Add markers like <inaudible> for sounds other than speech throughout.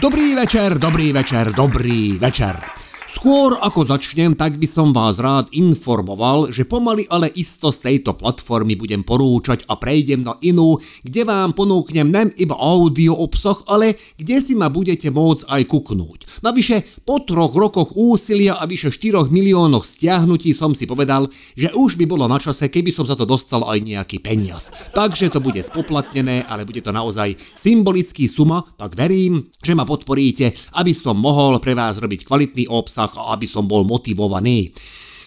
Dobrý večer, dobrý večer, dobrý večer. Skôr ako začnem, tak by som vás rád informoval, že pomaly ale isto z tejto platformy budem porúčať a prejdem na inú, kde vám ponúknem nem iba audio obsah, ale kde si ma budete môcť aj kuknúť. Navyše po troch rokoch úsilia a vyše 4 miliónoch stiahnutí som si povedal, že už by bolo na čase, keby som za to dostal aj nejaký peniaz. Takže to bude spoplatnené, ale bude to naozaj symbolický suma, tak verím, že ma podporíte, aby som mohol pre vás robiť kvalitný obsah aby som bol motivovaný.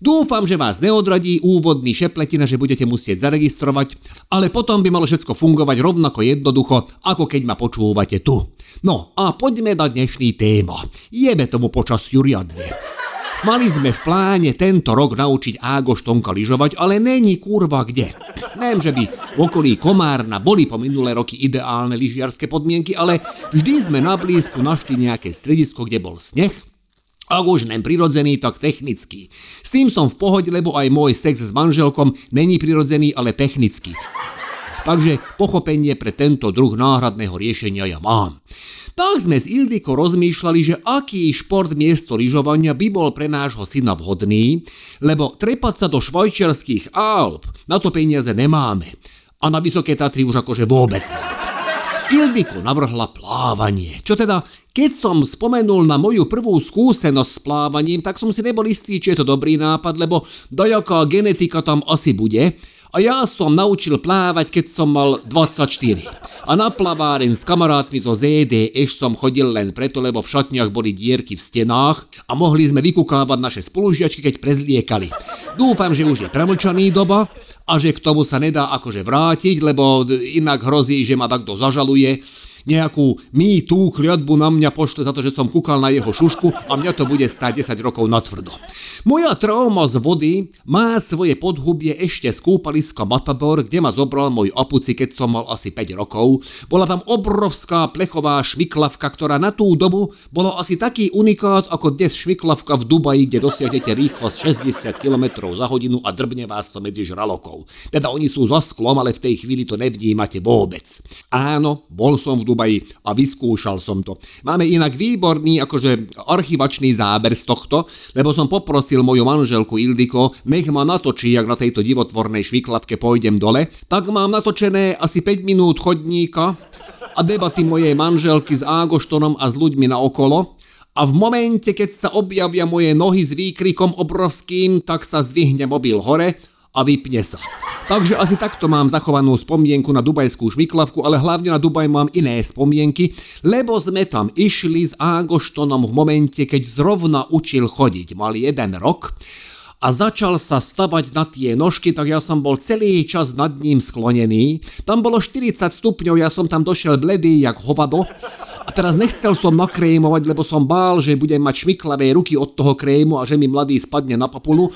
Dúfam, že vás neodradí úvodný šepletina, že budete musieť zaregistrovať, ale potom by malo všetko fungovať rovnako jednoducho, ako keď ma počúvate tu. No a poďme na dnešný téma. Jeme tomu počas riadne. Mali sme v pláne tento rok naučiť Ágoštonka lyžovať, ale není kurva kde. Neviem, že by v okolí Komárna boli po minulé roky ideálne lyžiarske podmienky, ale vždy sme na blízku našli nejaké stredisko, kde bol sneh ak už nem prirodzený, tak technický. S tým som v pohode, lebo aj môj sex s manželkom není prirodzený, ale technický. Takže pochopenie pre tento druh náhradného riešenia ja mám. Tak sme s Ildiko rozmýšľali, že aký šport miesto lyžovania by bol pre nášho syna vhodný, lebo trepať sa do švajčiarských Alp, na to peniaze nemáme. A na Vysoké Tatry už akože vôbec nie. Ildiko navrhla plávanie, čo teda keď som spomenul na moju prvú skúsenosť s plávaním, tak som si nebol istý, či je to dobrý nápad, lebo dojaká genetika tam asi bude. A ja som naučil plávať, keď som mal 24. A na plaváren s kamarátmi zo ZDŠ som chodil len preto, lebo v šatniach boli dierky v stenách a mohli sme vykukávať naše spolužiačky, keď prezliekali. Dúfam, že už je premlčaný doba a že k tomu sa nedá akože vrátiť, lebo inak hrozí, že ma takto zažaluje nejakú my tú kliatbu na mňa pošle za to, že som kúkal na jeho šušku a mňa to bude stať 10 rokov na tvrdo. Moja trauma z vody má svoje podhubie ešte z kúpaliska Matador, kde ma zobral môj opuci, keď som mal asi 5 rokov. Bola tam obrovská plechová šmiklavka, ktorá na tú dobu bola asi taký unikát ako dnes šmiklavka v Dubaji, kde dosiahnete rýchlosť 60 km za hodinu a drbne vás to medzi žralokov. Teda oni sú za sklom, ale v tej chvíli to nevnímate vôbec. Áno, bol som v Dubaji a vyskúšal som to. Máme inak výborný akože archivačný záber z tohto, lebo som poprosil moju manželku Ildiko, nech ma natočí, ak na tejto divotvornej šviklavke pôjdem dole, tak mám natočené asi 5 minút chodníka a debaty mojej manželky s Ágoštonom a s ľuďmi na okolo, a v momente, keď sa objavia moje nohy s výkrikom obrovským, tak sa zdvihne mobil hore a vypne sa. Takže asi takto mám zachovanú spomienku na dubajskú šmiklavku, ale hlavne na Dubaj mám iné spomienky, lebo sme tam išli s Ágoštonom v momente, keď zrovna učil chodiť. Mal jeden rok a začal sa stavať na tie nožky, tak ja som bol celý čas nad ním sklonený. Tam bolo 40 stupňov, ja som tam došiel bledý jak hovado a teraz nechcel som nakrémovať, lebo som bál, že budem mať šmiklavé ruky od toho krému a že mi mladý spadne na papulu.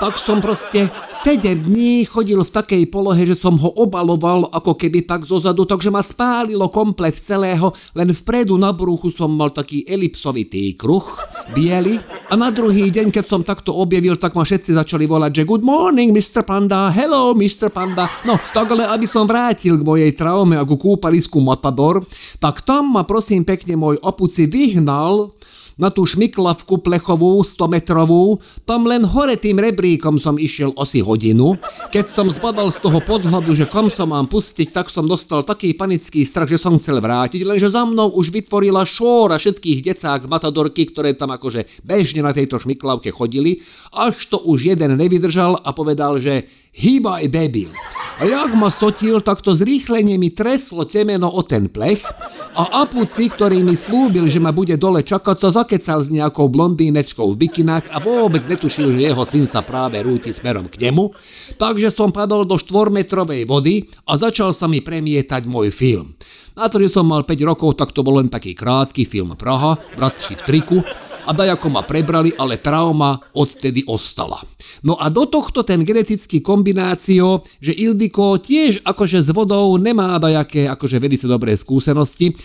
Tak som proste 7 dní chodil v takej polohe, že som ho obaloval ako keby tak zozadu, takže ma spálilo komplet celého, len vpredu na bruchu som mal taký elipsovitý kruh, biely. A na druhý deň, keď som takto objavil, tak ma všetci začali volať, že good morning, Mr. Panda, hello, Mr. Panda. No, tak ale aby som vrátil k mojej traume a ku kúpalisku Matador, tak tam ma prosím prosím pekne môj opuci vyhnal na tú šmiklavku plechovú 100 metrovú, tam len hore tým rebríkom som išiel asi hodinu. Keď som zbadal z toho podhľadu, že kom som mám pustiť, tak som dostal taký panický strach, že som chcel vrátiť, lenže za mnou už vytvorila šóra všetkých decák matadorky, ktoré tam akože bežne na tejto šmiklavke chodili, až to už jeden nevydržal a povedal, že hýbaj debil. A jak ma sotil, tak to zrýchlenie mi treslo temeno o ten plech a Apuci, ktorý mi slúbil, že ma bude dole čakať, sa zakecal s nejakou blondínečkou v bikinách a vôbec netušil, že jeho syn sa práve rúti smerom k nemu. Takže som padol do štvormetrovej vody a začal sa mi premietať môj film. Na to, že som mal 5 rokov, tak to bol len taký krátky film Praha, bratši v triku a dajako ma prebrali, ale trauma odtedy ostala. No a do tohto ten genetický kombinácio, že Ildiko tiež akože s vodou nemá dajaké akože velice dobré skúsenosti,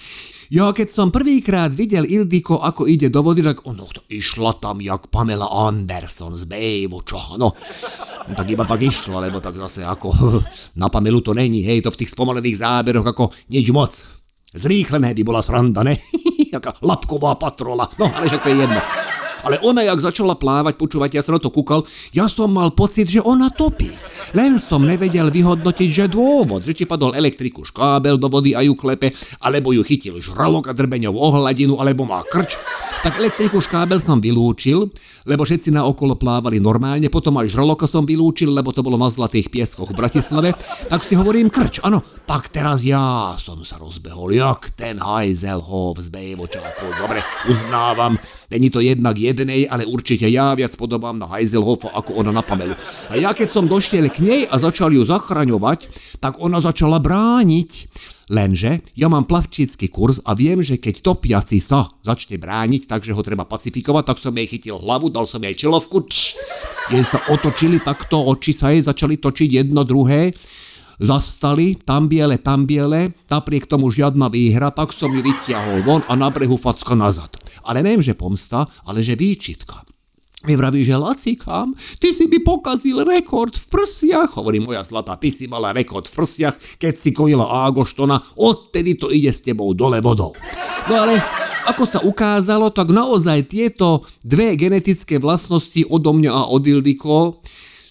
ja keď som prvýkrát videl Ildiko, ako ide do vody, tak ono to išla tam jak Pamela Anderson z Baywatcha, no. no. Tak iba tak išla, lebo tak zase ako <laughs> na Pamelu to není, hej, to v tých spomalených záberoch ako nič moc. Zrýchlené by bola sranda, ne? <laughs> taká lapková patrola. No, ale však to je jedno. Ale ona, jak začala plávať, počúvať, ja som na to kúkal, ja som mal pocit, že ona topí. Len som nevedel vyhodnotiť, že dôvod, že ti padol elektriku škábel do vody a ju klepe, alebo ju chytil žralok a drbeňov o hladinu, alebo má krč. Tak elektriku škábel som vylúčil, lebo všetci na okolo plávali normálne, potom aj žraloka som vylúčil, lebo to bolo na zlatých pieskoch v Bratislave, tak si hovorím krč, áno, tak teraz ja som sa rozbehol, jak ten hajzel z Bejvočákov, dobre, uznávam, není to jednak jednej, ale určite ja viac podobám na Heiselhofa ako ona na Pamelu. A ja keď som došiel k nej a začal ju zachraňovať, tak ona začala brániť. Lenže ja mám plavčícky kurz a viem, že keď topiaci sa začne brániť, takže ho treba pacifikovať, tak som jej chytil hlavu, dal som jej čelovku, čš, jej sa otočili takto, oči sa jej začali točiť jedno druhé, zastali, tam biele, tam biele, napriek tomu žiadna výhra, tak som ju vytiahol von a na brehu facka nazad. Ale neviem, že pomsta, ale že výčitka. Mi vraví, že Lacikám, ty si mi pokazil rekord v prsiach. Hovorí moja zlatá, ty si mala rekord v prsiach, keď si kojila Ágoštona, odtedy to ide s tebou dole vodou. No ale ako sa ukázalo, tak naozaj tieto dve genetické vlastnosti odo mňa a od Ildiko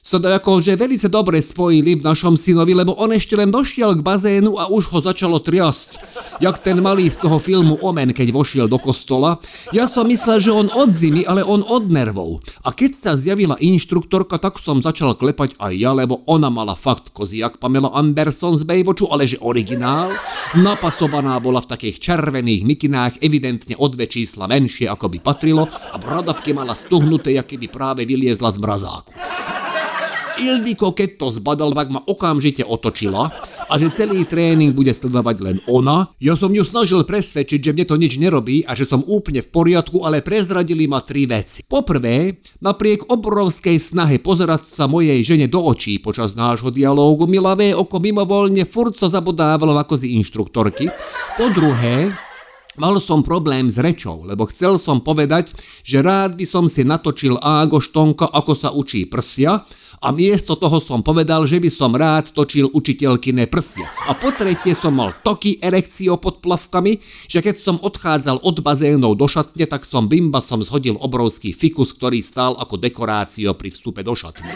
sa to akože veľmi dobre spojili v našom synovi, lebo on ešte len došiel k bazénu a už ho začalo triasť. Jak ten malý z toho filmu Omen, keď vošiel do kostola. Ja som myslel, že on od zimy, ale on od nervov. A keď sa zjavila inštruktorka, tak som začal klepať aj ja, lebo ona mala fakt koziak Pamela Anderson z Baywatchu, ale že originál. Napasovaná bola v takých červených mikinách, evidentne o dve čísla menšie, ako by patrilo a bradavky mala stuhnuté, aké by práve vyliezla z mrazáku. Ildiko, keď to zbadal, tak ma okamžite otočila a že celý tréning bude sledovať len ona. Ja som ju snažil presvedčiť, že mne to nič nerobí a že som úplne v poriadku, ale prezradili ma tri veci. Poprvé, napriek obrovskej snahe pozerať sa mojej žene do očí počas nášho dialógu, mi lavé oko mimovoľne furt sa zabodávalo ako z inštruktorky. Po druhé, Mal som problém s rečou, lebo chcel som povedať, že rád by som si natočil Ágo ako sa učí prsia, a miesto toho som povedal, že by som rád točil učiteľkyné prsia. A po tretie som mal toky erekcio pod plavkami, že keď som odchádzal od bazénov do šatne, tak som bimba som zhodil obrovský fikus, ktorý stál ako dekorácio pri vstupe do šatne.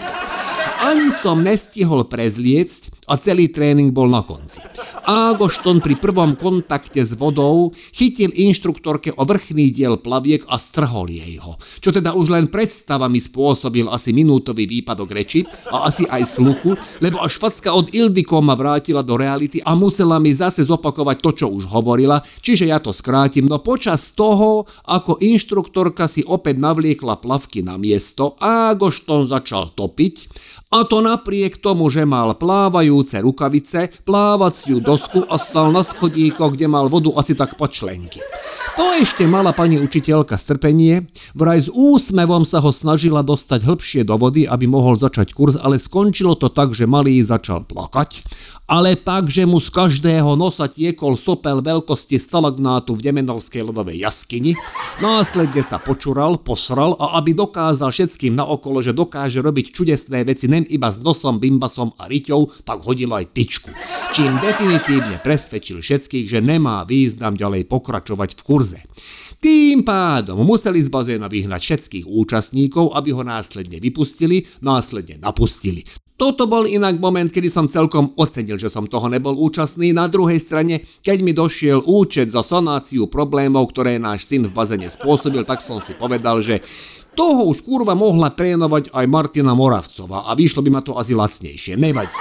Ani som nestihol prezliecť a celý tréning bol na konci. Ágošton pri prvom kontakte s vodou chytil inštruktorke o vrchný diel plaviek a strhol jej ho. Čo teda už len predstava mi spôsobil asi minútový výpadok reči a asi aj sluchu, lebo až facka od Ildiko ma vrátila do reality a musela mi zase zopakovať to, čo už hovorila, čiže ja to skrátim. No počas toho, ako inštruktorka si opäť navliekla plavky na miesto, Ágošton začal topiť a to napriek tomu, že mal plávajúce rukavice, plávaciu dosku a stal na schodíkoch, kde mal vodu asi tak po členky. To ešte mala pani učiteľka strpenie, vraj s úsmevom sa ho snažila dostať hĺbšie do vody, aby mohol začať kurz, ale skončilo to tak, že malý začal plakať, ale tak, že mu z každého nosa tiekol sopel veľkosti stalagnátu v Demenovskej ľadovej jaskyni, následne sa počural, posral a aby dokázal všetkým naokolo, že dokáže robiť čudesné veci len iba s nosom, bimbasom a riťou, tak hodil aj tyčku. Čím definitívne presvedčil všetkých, že nemá význam ďalej pokračovať v kurze kurze. Tým pádom museli z bazéna vyhnať všetkých účastníkov, aby ho následne vypustili, následne napustili. Toto bol inak moment, kedy som celkom ocenil, že som toho nebol účastný. Na druhej strane, keď mi došiel účet za sonáciu problémov, ktoré náš syn v bazene spôsobil, tak som si povedal, že toho už kurva mohla trénovať aj Martina Moravcová a vyšlo by ma to asi lacnejšie. Nevadí.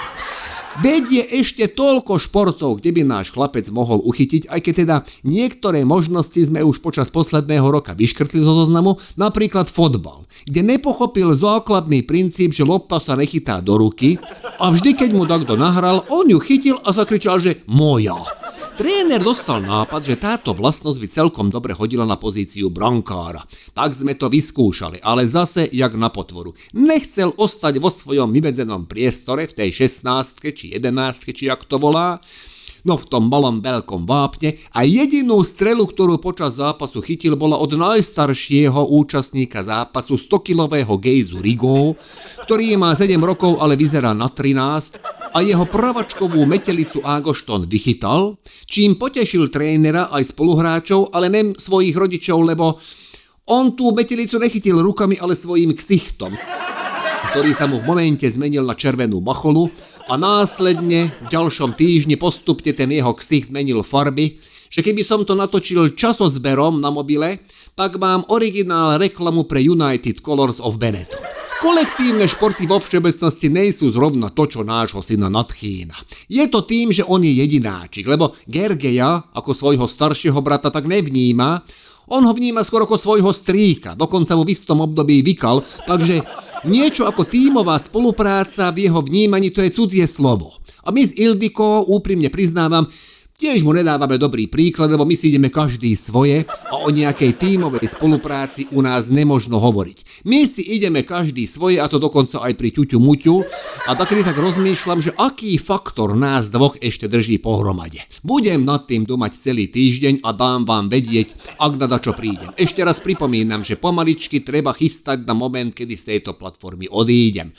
Veď je ešte toľko športov, kde by náš chlapec mohol uchytiť, aj keď teda niektoré možnosti sme už počas posledného roka vyškrtli zo zoznamu, napríklad fotbal, kde nepochopil základný princíp, že lopta sa nechytá do ruky a vždy, keď mu takto nahral, on ju chytil a zakričal, že moja. Tréner dostal nápad, že táto vlastnosť by celkom dobre hodila na pozíciu brankára. Tak sme to vyskúšali, ale zase jak na potvoru. Nechcel ostať vo svojom vymedzenom priestore v tej 16 či 11 či jak to volá, No v tom malom veľkom vápne. A jedinú strelu, ktorú počas zápasu chytil, bola od najstaršieho účastníka zápasu 100-kilového gejzu Rigo, ktorý má 7 rokov, ale vyzerá na 13 a jeho pravačkovú metelicu Ágošton vychytal, čím potešil trénera aj spoluhráčov, ale nem svojich rodičov, lebo on tú metelicu nechytil rukami, ale svojím ksichtom ktorý sa mu v momente zmenil na červenú macholu a následne v ďalšom týždni postupne ten jeho ksicht menil farby, že keby som to natočil časozberom na mobile, tak mám originál reklamu pre United Colors of Benetton. Kolektívne športy vo všeobecnosti nejsú zrovna to, čo nášho syna nadchýna. Je to tým, že on je jedináčik, lebo Gergeja, ako svojho staršieho brata, tak nevníma, on ho vníma skoro ako svojho strýka, dokonca v istom období vykal, takže niečo ako tímová spolupráca v jeho vnímaní to je cudzie slovo. A my s Ildiko, úprimne priznávam, Tiež mu nedávame dobrý príklad, lebo my si ideme každý svoje a o nejakej tímovej spolupráci u nás nemožno hovoriť. My si ideme každý svoje a to dokonca aj pri ťuťu muťu a takedy tak rozmýšľam, že aký faktor nás dvoch ešte drží pohromade. Budem nad tým domať celý týždeň a dám vám vedieť, ak na čo prídem. Ešte raz pripomínam, že pomaličky treba chystať na moment, kedy z tejto platformy odídem.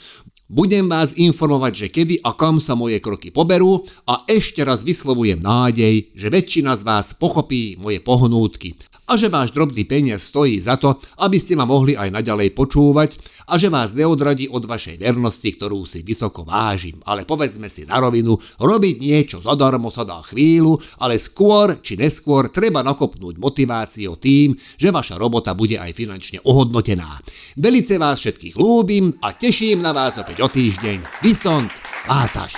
Budem vás informovať, že kedy a kam sa moje kroky poberú a ešte raz vyslovujem nádej, že väčšina z vás pochopí moje pohnútky a že váš drobný peniaz stojí za to, aby ste ma mohli aj naďalej počúvať a že vás neodradí od vašej vernosti, ktorú si vysoko vážim. Ale povedzme si na rovinu, robiť niečo zadarmo sa dá chvíľu, ale skôr či neskôr treba nakopnúť motiváciu tým, že vaša robota bude aj finančne ohodnotená. Velice vás všetkých lúbim a teším na vás opäť o týždeň. Vysont, Látaš.